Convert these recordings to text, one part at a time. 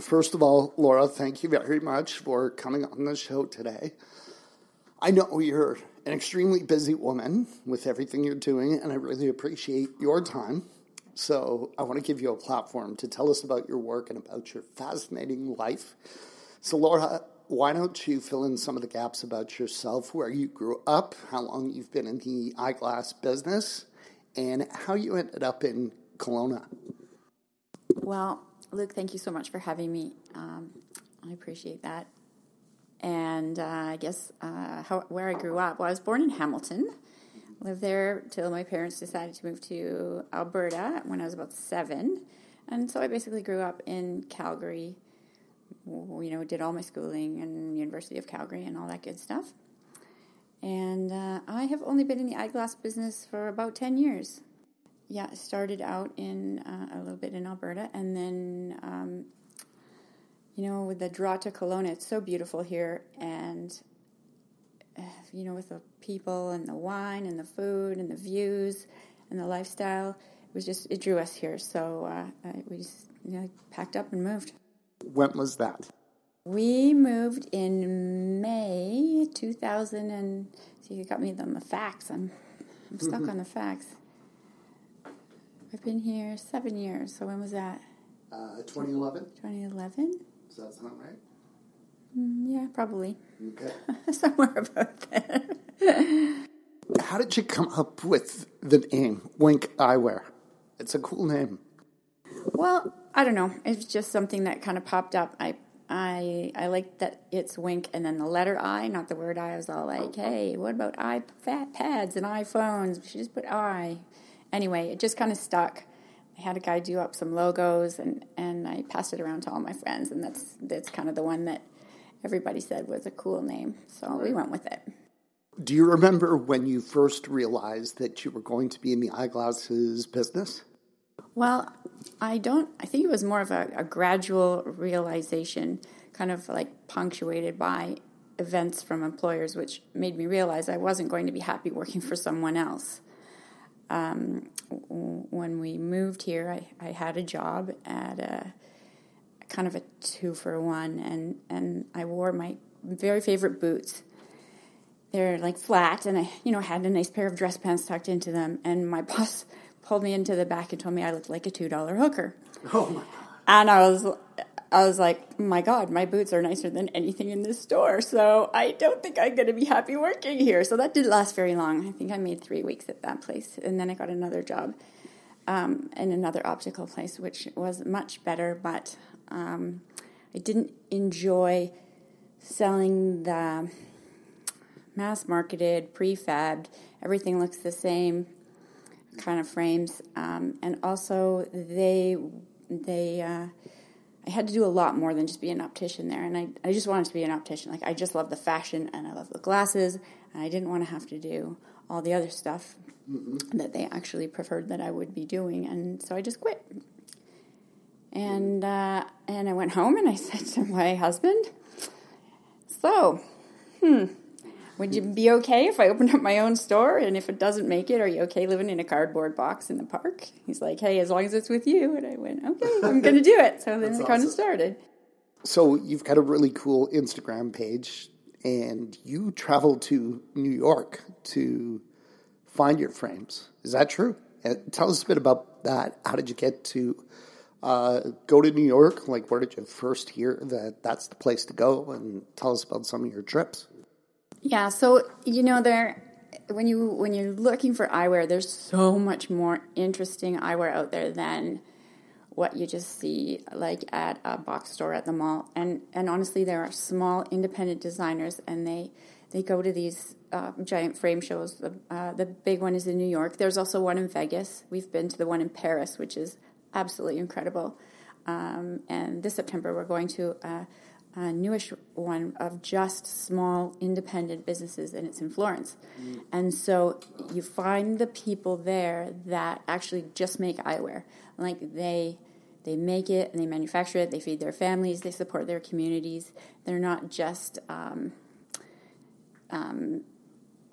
First of all, Laura, thank you very much for coming on the show today. I know you're an extremely busy woman with everything you're doing, and I really appreciate your time. So, I want to give you a platform to tell us about your work and about your fascinating life. So, Laura, why don't you fill in some of the gaps about yourself, where you grew up, how long you've been in the eyeglass business, and how you ended up in Kelowna? Well, Luke, thank you so much for having me. Um, I appreciate that. And uh, I guess uh, how, where I grew up, well, I was born in Hamilton. Lived there till my parents decided to move to Alberta when I was about seven. And so I basically grew up in Calgary, you know, did all my schooling in University of Calgary and all that good stuff. And uh, I have only been in the eyeglass business for about 10 years yeah, started out in uh, a little bit in Alberta, and then um, you know with the draw to Kelowna, it's so beautiful here, and uh, you know with the people and the wine and the food and the views and the lifestyle, it was just it drew us here. So uh, we just you know, packed up and moved. When was that? We moved in May 2000 and see you got me the facts. I'm I'm stuck mm-hmm. on the facts. I've been here seven years. So when was that? Uh, 2011. 2011. Does that sound right? Mm, yeah, probably. Okay. Somewhere about there. How did you come up with the name Wink Eyewear? It's a cool name. Well, I don't know. It's just something that kind of popped up. I I I like that it's wink and then the letter I, not the word I. I was all like, hey, what about iPads and iPhones? We should just put I anyway, it just kind of stuck. I had a guy do up some logos, and and I passed it around to all my friends, and that's that's kind of the one that everybody said was a cool name, so we went with it. Do you remember when you first realized that you were going to be in the eyeglasses business? Well, I don't. I think it was more of a, a gradual realization, kind of like punctuated by events from employers, which made me realize I wasn't going to be happy working for someone else um, when we moved here, I, I had a job at a kind of a two for one, and, and I wore my very favorite boots. They're like flat, and I, you know, had a nice pair of dress pants tucked into them. And my boss pulled me into the back and told me I looked like a two dollar hooker. Oh my! And I was I was like, my God, my boots are nicer than anything in this store. So I don't think I'm going to be happy working here. So that didn't last very long. I think I made three weeks at that place. And then I got another job um, in another optical place, which was much better. But um, I didn't enjoy selling the mass marketed, prefabbed, everything looks the same kind of frames. Um, and also, they, they, uh, I had to do a lot more than just be an optician there. And I, I just wanted to be an optician. Like, I just love the fashion and I love the glasses. And I didn't want to have to do all the other stuff mm-hmm. that they actually preferred that I would be doing. And so I just quit. And, uh, and I went home and I said to my husband, So, hmm, would you be okay if I opened up my own store? And if it doesn't make it, are you okay living in a cardboard box in the park? He's like, hey, as long as it's with you. And I went, okay, I'm going to do it. So then it kind of started. So you've got a really cool Instagram page, and you traveled to New York to find your frames. Is that true? Tell us a bit about that. How did you get to uh, go to New York? Like, where did you first hear that that's the place to go? And tell us about some of your trips. Yeah, so you know there when you when you're looking for eyewear, there's so much more interesting eyewear out there than what you just see like at a box store at the mall. And and honestly, there are small independent designers, and they they go to these uh, giant frame shows. The uh, the big one is in New York. There's also one in Vegas. We've been to the one in Paris, which is absolutely incredible. Um, and this September, we're going to. Uh, a newish one of just small independent businesses, and it's in Florence. Mm. And so you find the people there that actually just make eyewear. Like they they make it and they manufacture it. They feed their families. They support their communities. They're not just um, um,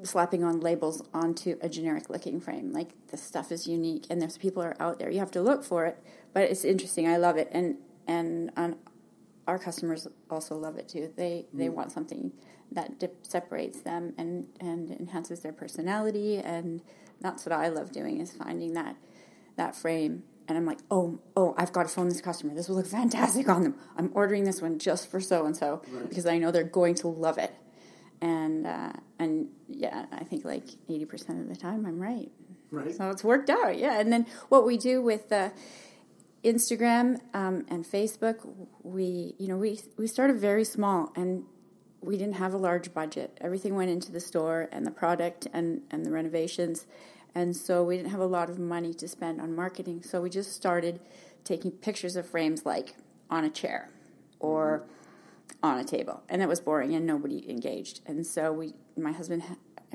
slapping on labels onto a generic looking frame. Like the stuff is unique, and there's people are out there. You have to look for it, but it's interesting. I love it, and and on our customers also love it too. They they want something that dip, separates them and and enhances their personality, and that's what I love doing is finding that that frame. And I'm like, oh, oh, I've got to phone this customer. This will look fantastic on them. I'm ordering this one just for so and so because I know they're going to love it. And uh, and yeah, I think like eighty percent of the time I'm right. Right. So it's worked out, yeah. And then what we do with uh, Instagram um, and Facebook, we you know we we started very small and we didn't have a large budget. Everything went into the store and the product and and the renovations, and so we didn't have a lot of money to spend on marketing. So we just started taking pictures of frames like on a chair or on a table, and it was boring and nobody engaged. And so we, my husband,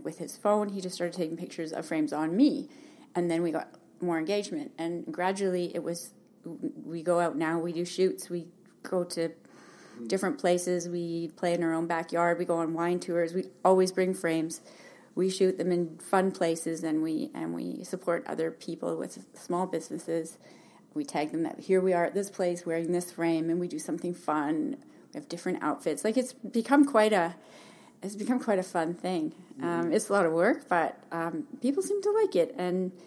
with his phone, he just started taking pictures of frames on me, and then we got more engagement. And gradually, it was we go out now, we do shoots, we go to different places, we play in our own backyard, we go on wine tours, we always bring frames. We shoot them in fun places and we and we support other people with small businesses. We tag them that here we are at this place wearing this frame and we do something fun. We have different outfits. Like it's become quite a it's become quite a fun thing. Um, it's a lot of work, but um, people seem to like it, and it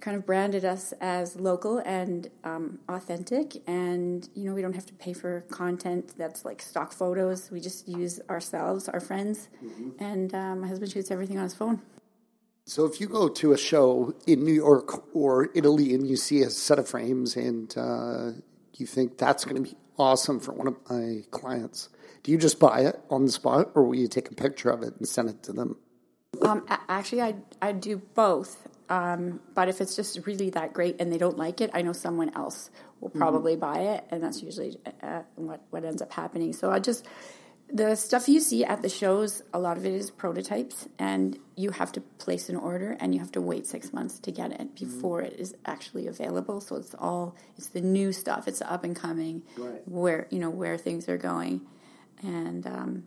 kind of branded us as local and um, authentic. And you know, we don't have to pay for content that's like stock photos. We just use ourselves, our friends, and um, my husband shoots everything on his phone. So if you go to a show in New York or Italy and you see a set of frames and uh, you think that's going to be awesome for one of my clients, do you just buy it on the spot or will you take a picture of it and send it to them? Um, actually, I I do both. Um, but if it's just really that great and they don't like it, I know someone else will probably buy it, and that's usually uh, what what ends up happening. So I just the stuff you see at the shows, a lot of it is prototypes, and you have to place an order, and you have to wait six months to get it before it is actually available. So it's all it's the new stuff, it's up and coming, Right. where you know where things are going, and um,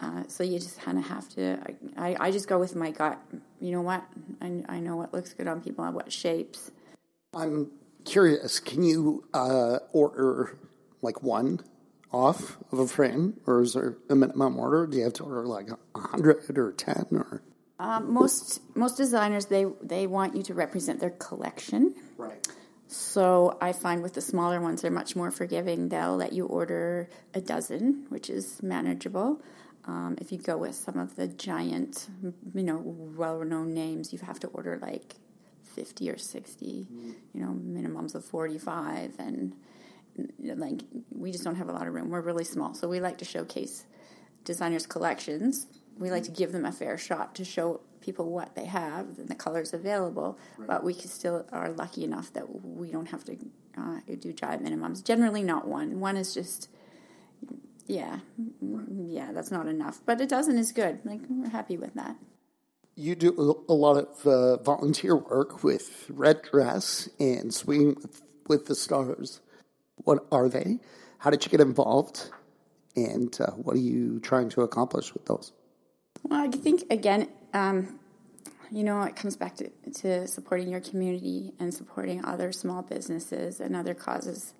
uh, so you just kind of have to. I, I just go with my gut. You know what? I, I know what looks good on people and what shapes. I'm curious, can you uh, order like one off of a frame or is there a minimum order? Do you have to order like a hundred or ten or? Um, most most designers they they want you to represent their collection. Right. So I find with the smaller ones they're much more forgiving. They'll let you order a dozen, which is manageable. Um, if you go with some of the giant, you know, well-known names, you have to order like fifty or sixty. You know, minimums of forty-five, and like we just don't have a lot of room. We're really small, so we like to showcase designers' collections. We like to give them a fair shot to show people what they have and the colors available, but we can still are lucky enough that we don't have to uh, do giant minimums. Generally, not one. One is just, yeah, yeah, that's not enough. But a dozen is good. Like we're happy with that. You do a lot of uh, volunteer work with Red Dress and Swinging with, with the Stars. What are they? How did you get involved? And uh, what are you trying to accomplish with those? Well, I think again, um, you know, it comes back to, to supporting your community and supporting other small businesses and other causes,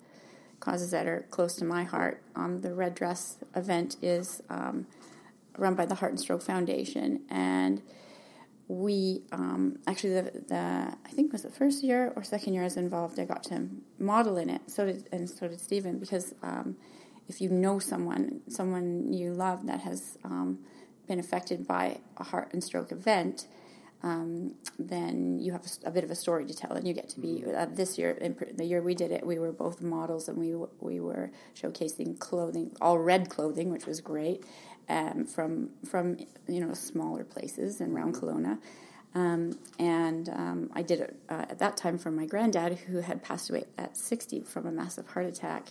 causes that are close to my heart. Um, the Red Dress event is um, run by the Heart and Stroke Foundation, and we um, actually the, the I think it was the first year or second year I was involved. I got to model in it. So did and so did Stephen because um, if you know someone, someone you love that has um, been affected by a heart and stroke event, um, then you have a, a bit of a story to tell, and you get to be. Uh, this year, in, pr- the year we did it, we were both models, and we w- we were showcasing clothing, all red clothing, which was great, um, from from you know smaller places and around Kelowna. Um, and um, I did it uh, at that time for my granddad, who had passed away at 60 from a massive heart attack.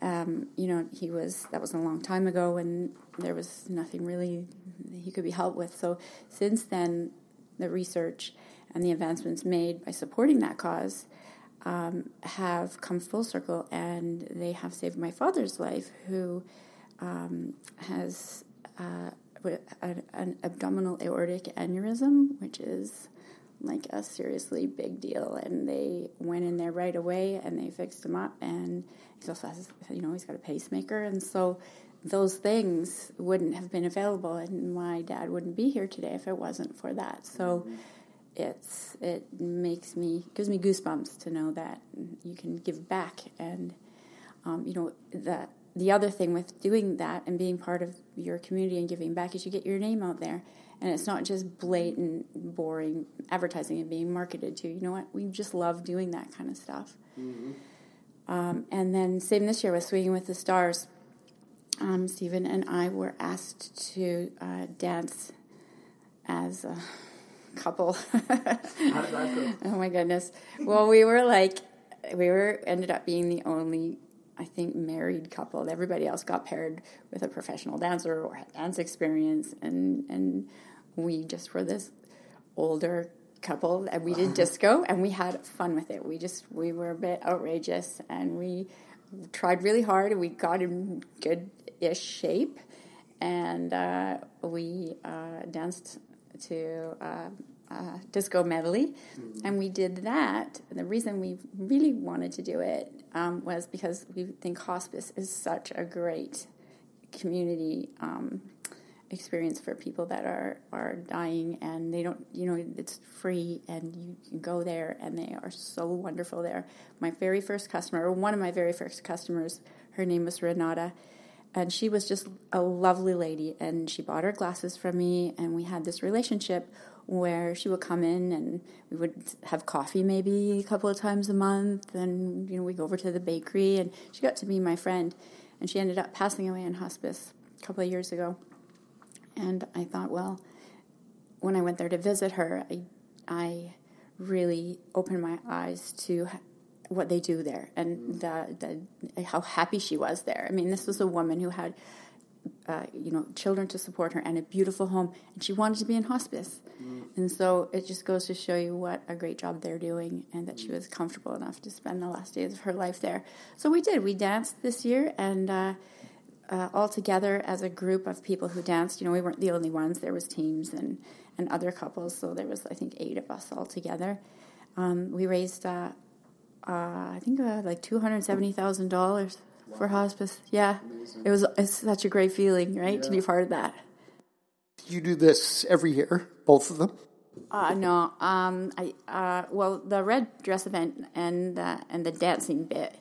Um, you know, he was that was a long time ago, and there was nothing really he could be helped with. So since then, the research and the advancements made by supporting that cause um, have come full circle, and they have saved my father's life, who um, has uh, an, an abdominal aortic aneurysm, which is like a seriously big deal. And they went in there right away and they fixed him up. And he also has, you know, he's got a pacemaker. And so those things wouldn't have been available. And my dad wouldn't be here today if it wasn't for that. So mm-hmm. it's, it makes me, gives me goosebumps to know that you can give back. And, um, you know, that the other thing with doing that and being part of your community and giving back is you get your name out there and it's not just blatant, boring advertising and being marketed to. You know what? We just love doing that kind of stuff. Mm-hmm. Um, and then, same this year with Swinging with the Stars, um, Stephen and I were asked to uh, dance as a couple. How did that go? oh my goodness! Well, we were like, we were ended up being the only I think, married couple. Everybody else got paired with a professional dancer or had dance experience, and and we just were this older couple, and we did disco, and we had fun with it. We just we were a bit outrageous, and we tried really hard, and we got in good-ish shape, and uh, we uh, danced to. Uh, uh, disco medley, mm-hmm. and we did that. And the reason we really wanted to do it um, was because we think hospice is such a great community um, experience for people that are are dying and they don't you know it's free and you can go there and they are so wonderful there my very first customer or one of my very first customers her name was renata and she was just a lovely lady and she bought her glasses from me and we had this relationship where she would come in and we would have coffee maybe a couple of times a month and you know we go over to the bakery and she got to be my friend and she ended up passing away in hospice a couple of years ago. And i thought well when i went there to visit her i, I really opened my eyes to what they do there and the, the how happy she was there i mean this was a woman who had uh, you know, children to support her and a beautiful home, and she wanted to be in hospice. Mm. And so it just goes to show you what a great job they're doing, and that she was comfortable enough to spend the last days of her life there. So we did. We danced this year, and uh, uh, all together as a group of people who danced. You know, we weren't the only ones. There was teams and and other couples. So there was, I think, eight of us all together. Um, we raised, uh, uh, I think, uh, like two hundred seventy thousand dollars for hospice. Yeah, Amazing. it was it's such a great feeling, right, yeah. to be part of that. You do this every year, both of them. Uh, no, um, I uh, well the red dress event and uh, and the dancing bit.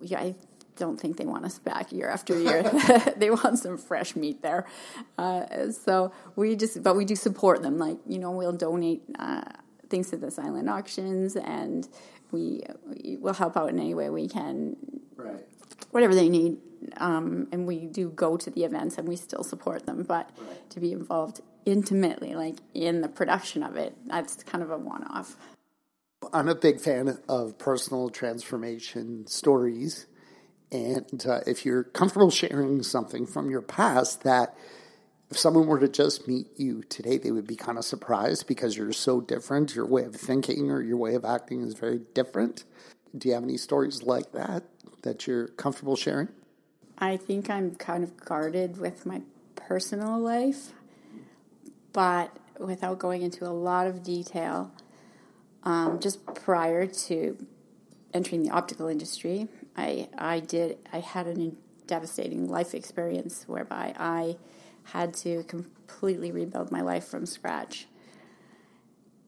Yeah, I don't think they want us back year after year. they want some fresh meat there. Uh, so we just, but we do support them. Like you know, we'll donate uh, things to the silent auctions, and we, we will help out in any way we can. Right whatever they need. Um, and we do go to the events and we still support them, but right. to be involved intimately, like in the production of it, that's kind of a one off. I'm a big fan of personal transformation stories. And uh, if you're comfortable sharing something from your past that if someone were to just meet you today, they would be kind of surprised because you're so different. Your way of thinking or your way of acting is very different. Do you have any stories like that that you're comfortable sharing? I think I'm kind of guarded with my personal life, but without going into a lot of detail, um, just prior to entering the optical industry, I I did I had a devastating life experience whereby I had to completely rebuild my life from scratch.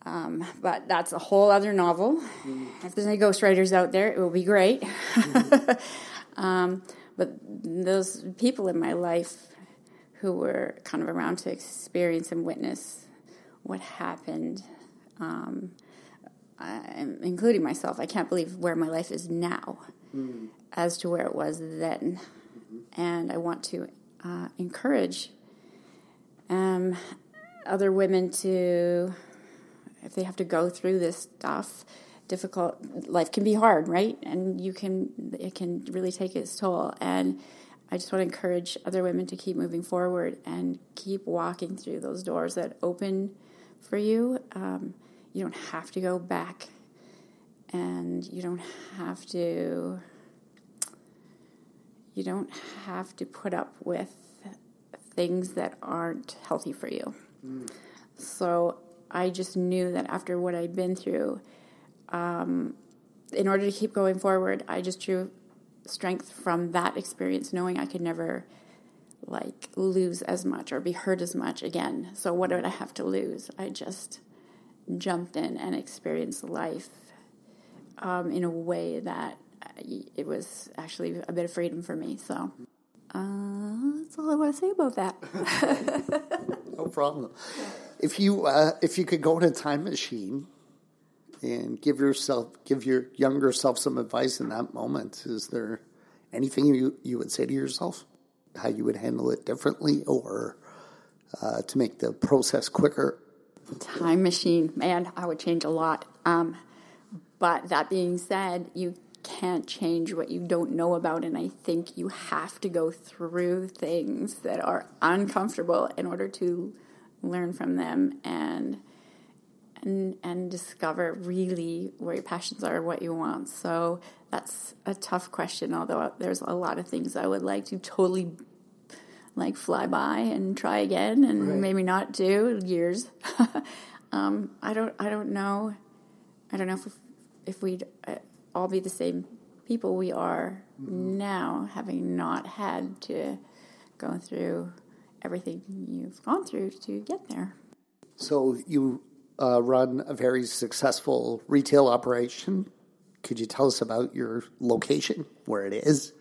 Um, but that's a whole other novel. Mm. If there's any ghostwriters out there, it will be great. Mm. um, but those people in my life who were kind of around to experience and witness what happened, um, I, including myself, I can't believe where my life is now mm. as to where it was then. Mm-hmm. And I want to uh, encourage um, other women to if they have to go through this stuff, difficult life can be hard, right? And you can it can really take its toll. And I just want to encourage other women to keep moving forward and keep walking through those doors that open for you. Um, you don't have to go back, and you don't have to. You don't have to put up with things that aren't healthy for you. Mm. So I just knew that after what I'd been through, um, in order to keep going forward, I just drew strength from that experience, knowing I could never like lose as much or be hurt as much again. So what did I have to lose? I just jumped in and experienced life um, in a way that it was actually a bit of freedom for me. So uh, that's all I want to say about that. no problem. If you uh, if you could go in a time machine and give yourself give your younger self some advice in that moment, is there anything you you would say to yourself? How you would handle it differently, or uh, to make the process quicker? Time machine, man, I would change a lot. Um, but that being said, you can't change what you don't know about. And I think you have to go through things that are uncomfortable in order to learn from them and and and discover really where your passions are, what you want. So that's a tough question. Although there's a lot of things I would like to totally like fly by and try again, and right. maybe not do years. um, I don't. I don't know. I don't know if if we'd uh, all be the same people we are mm-hmm. now, having not had to go through everything you've gone through to get there. So you uh, run a very successful retail operation. Could you tell us about your location, where it is,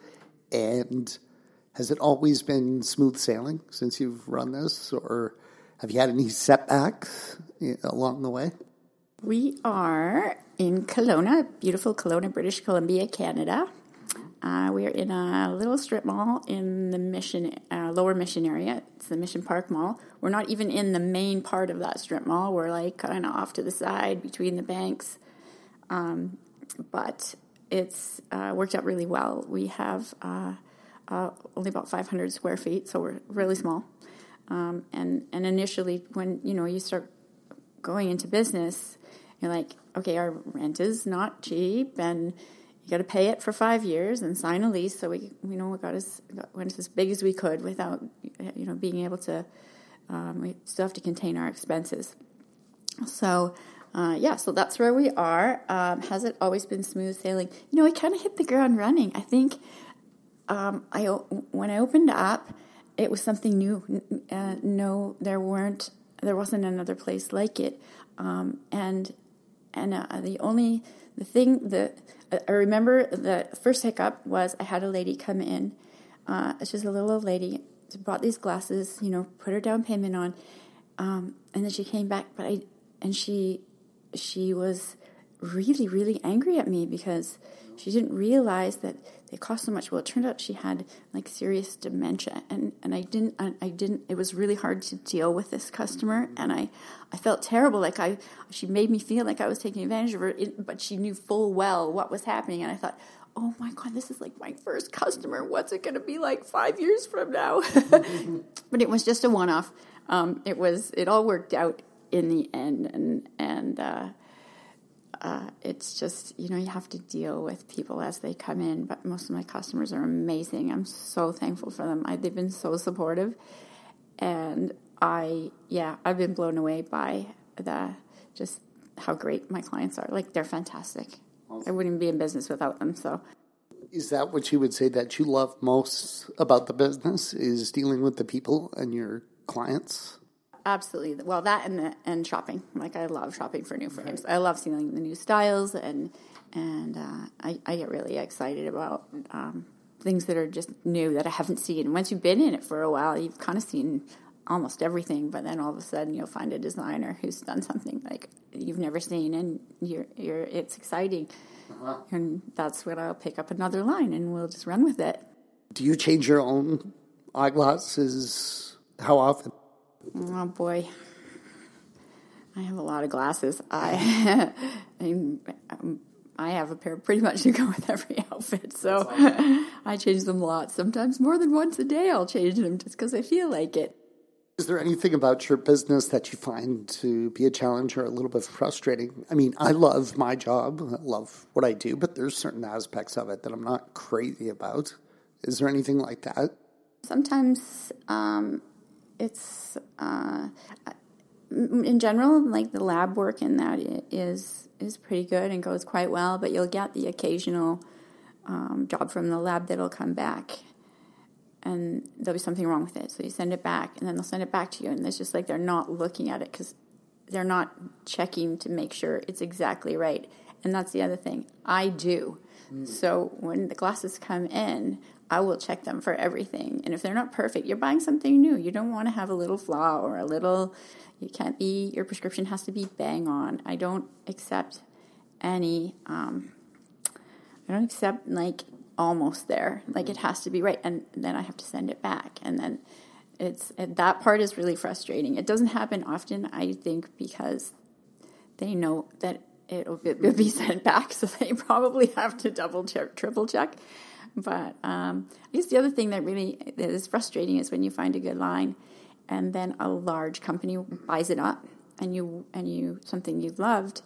and has it always been smooth sailing since you've run this, or have you had any setbacks eh, along the way? We are in Kelowna, beautiful Kelowna, British Columbia, Canada. Uh, we are in a little strip mall in the Mission, uh, Lower Mission area. It's the Mission Park Mall. We're not even in the main part of that strip mall. We're like kind of off to the side between the banks. Um, but it's uh, worked out really well. We have uh, uh, only about 500 square feet, so we're really small. Um, and and initially, when you know you start going into business, like, okay, our rent is not cheap, and you got to pay it for five years and sign a lease. So we, you know, we got as went as big as we could without, you know, being able to. Um, we still have to contain our expenses. So, uh, yeah, so that's where we are. Um, has it always been smooth sailing? You know, we kind of hit the ground running. I think um, I when I opened up, it was something new. Uh, no, there weren't, there wasn't another place like it, um, and and uh, the only the thing that I remember the first hiccup was I had a lady come in. Uh, she's a little old lady. She bought these glasses, you know, put her down payment on, um, and then she came back. But I and she she was really really angry at me because she didn't realize that they cost so much. Well, it turned out she had like serious dementia, and and I didn't I, didn't. It was really hard to deal with this customer, and I I felt terrible. Like I she made me feel like I was taking advantage of her, but she knew full well what was happening, and I thought. Oh my God, this is like my first customer. What's it going to be like five years from now? but it was just a one off. Um, it was, it all worked out in the end. And, and, uh, uh, it's just you know you have to deal with people as they come in. But most of my customers are amazing. I'm so thankful for them. I, they've been so supportive, and I yeah I've been blown away by the just how great my clients are. Like they're fantastic. Awesome. I wouldn't be in business without them. So. Is that what you would say that you love most about the business? Is dealing with the people and your clients? Absolutely. Well, that and the, and shopping. Like I love shopping for new frames. Right. I love seeing the new styles, and and uh, I, I get really excited about um, things that are just new that I haven't seen. Once you've been in it for a while, you've kind of seen almost everything. But then all of a sudden, you'll find a designer who's done something like you've never seen, and you're you're it's exciting. Uh-huh. And that's when I'll pick up another line, and we'll just run with it. Do you change your own eyeglasses? How often? Oh boy, I have a lot of glasses. I I have a pair pretty much to go with every outfit, so I change them a lot. Sometimes more than once a day, I'll change them just because I feel like it. Is there anything about your business that you find to be a challenge or a little bit frustrating? I mean, I love my job, I love what I do, but there's certain aspects of it that I'm not crazy about. Is there anything like that? Sometimes um, it's uh, in general, like the lab work in that is is pretty good and goes quite well. But you'll get the occasional um, job from the lab that'll come back, and there'll be something wrong with it. So you send it back, and then they'll send it back to you, and it's just like they're not looking at it because they're not checking to make sure it's exactly right. And that's the other thing. I do. Mm. So when the glasses come in, I will check them for everything. And if they're not perfect, you're buying something new. You don't want to have a little flaw or a little, you can't be, your prescription has to be bang on. I don't accept any, um, I don't accept like almost there. Like it has to be right. And then I have to send it back. And then it's, that part is really frustrating. It doesn't happen often, I think, because they know that it'll be sent back. So they probably have to double check, triple check. But um, I guess the other thing that really that is frustrating is when you find a good line, and then a large company buys it up, and you and you something you've loved,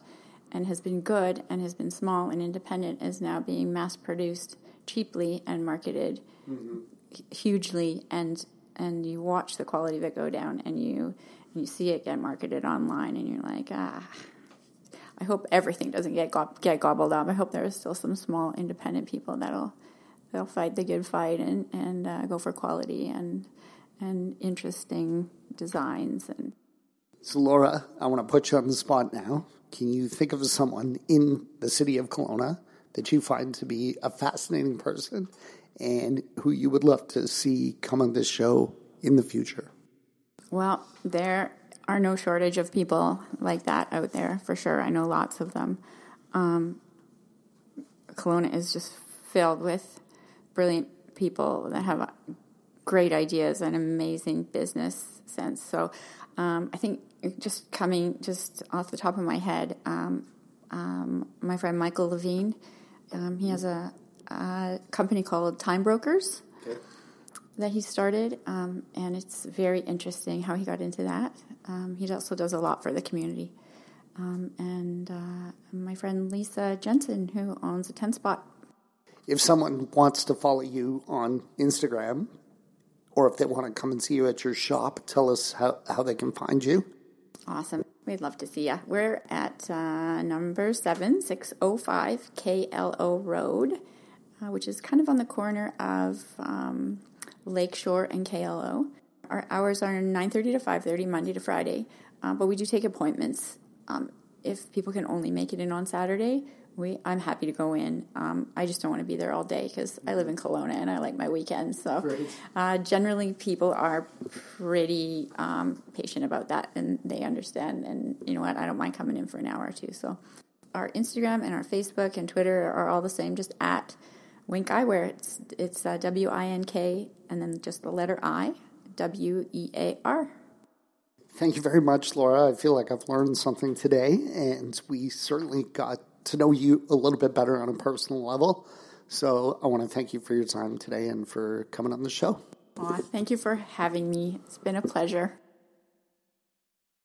and has been good, and has been small and independent, is now being mass produced cheaply and marketed mm-hmm. hugely, and and you watch the quality of it go down, and you and you see it get marketed online, and you're like, ah. I hope everything doesn't get go- get gobbled up. I hope there are still some small independent people that'll they'll fight the good fight and and uh, go for quality and and interesting designs and. So Laura, I want to put you on the spot now. Can you think of someone in the city of Kelowna that you find to be a fascinating person and who you would love to see come on this show in the future? Well, there are no shortage of people like that out there for sure. I know lots of them. Um, Kelowna is just filled with brilliant people that have great ideas and amazing business sense. So um, I think just coming just off the top of my head, um, um, my friend Michael Levine, um, he has a, a, company called Time Brokers okay. That he started, um, and it's very interesting how he got into that. Um, he also does a lot for the community. and uh, my friend Lisa Jensen, who owns a 10 spot if someone wants to follow you on Instagram or if they want to come and see you at your shop, tell us how, how they can find you. Awesome. We'd love to see you. We're at uh, number 7605 KLO Road, uh, which is kind of on the corner of um, Lakeshore and KLO. Our hours are 9.30 to 5.30, Monday to Friday, uh, but we do take appointments. Um, if people can only make it in on Saturday, we I'm happy to go in. Um, I just don't want to be there all day because I live in Kelowna and I like my weekends. So uh, generally, people are pretty um, patient about that and they understand. And you know what? I don't mind coming in for an hour or two. So our Instagram and our Facebook and Twitter are all the same. Just at Wink Eyewear. It's it's uh, W I N K and then just the letter I W E A R. Thank you very much, Laura. I feel like I've learned something today, and we certainly got to know you a little bit better on a personal level. So I want to thank you for your time today and for coming on the show. Aw, thank you for having me. It's been a pleasure.